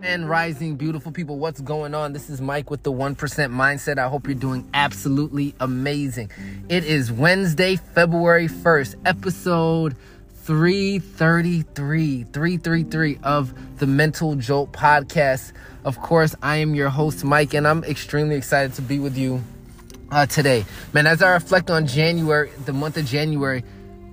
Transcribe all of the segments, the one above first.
And rising, beautiful people, what's going on? This is Mike with the 1% Mindset. I hope you're doing absolutely amazing. It is Wednesday, February 1st, episode 333, 333 of the Mental Jolt podcast. Of course, I am your host, Mike, and I'm extremely excited to be with you uh, today. Man, as I reflect on January, the month of January,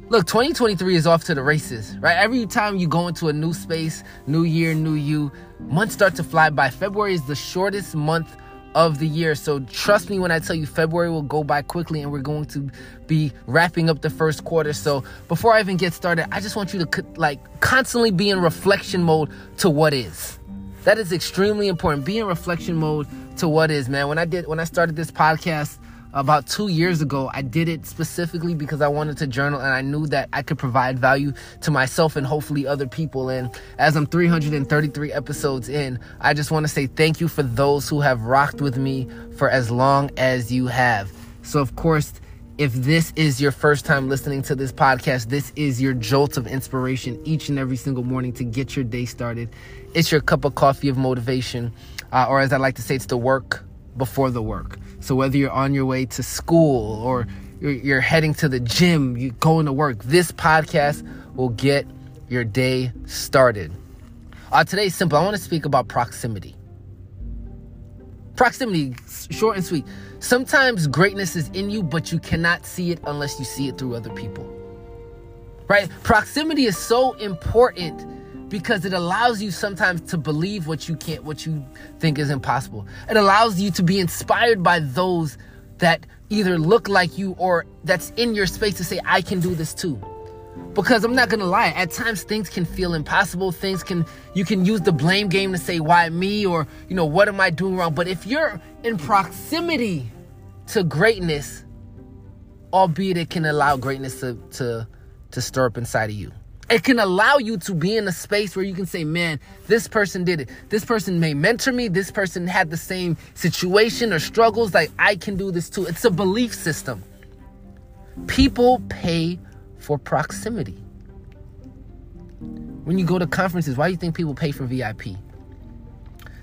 look, 2023 is off to the races, right? Every time you go into a new space, new year, new you, months start to fly by. February is the shortest month of the year. So trust me when I tell you February will go by quickly and we're going to be wrapping up the first quarter. So before I even get started, I just want you to like constantly be in reflection mode to what is. That is extremely important. Be in reflection mode to what is, man. When I did when I started this podcast, about two years ago, I did it specifically because I wanted to journal and I knew that I could provide value to myself and hopefully other people. And as I'm 333 episodes in, I just want to say thank you for those who have rocked with me for as long as you have. So, of course, if this is your first time listening to this podcast, this is your jolt of inspiration each and every single morning to get your day started. It's your cup of coffee of motivation, uh, or as I like to say, it's the work before the work. So whether you're on your way to school or you're, heading to the gym, you're going to work, this podcast will get your day started. Uh, today's simple. I want to speak about proximity. Proximity, short and sweet. Sometimes greatness is in you, but you cannot see it unless you see it through other people. Right? Proximity is so important because it allows you sometimes to believe what you can't what you think is impossible. It allows you to be inspired by those that either look like you or that's in your space to say i can do this too. Because i'm not gonna lie at times things can feel impossible. Things can you can use the blame game to say why me? or you know what am i doing wrong? But if you're in proximity to greatness albeit it can allow greatness to to to stir up inside of you it can allow you to be in a space where you can say, man, this person did it. This person may mentor me. This person had the same situation or struggles. Like, I can do this too. It's a belief system. People pay for proximity. When you go to conferences, why do you think people pay for VIP?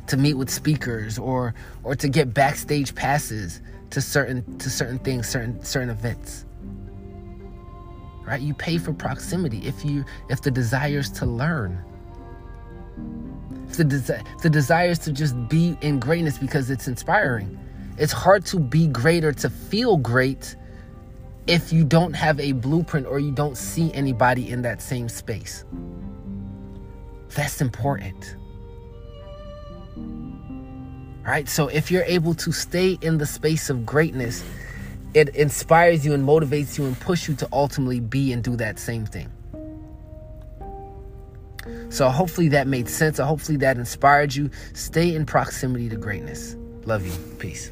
To meet with speakers or or to get backstage passes to certain to certain things, certain certain events right? You pay for proximity if you if the desires to learn if the, desi- the desires to just be in greatness because it's inspiring. It's hard to be great or to feel great if you don't have a blueprint or you don't see anybody in that same space. That's important. Right? So if you're able to stay in the space of greatness it inspires you and motivates you and push you to ultimately be and do that same thing. So hopefully that made sense. Or hopefully that inspired you. Stay in proximity to greatness. Love you. Peace.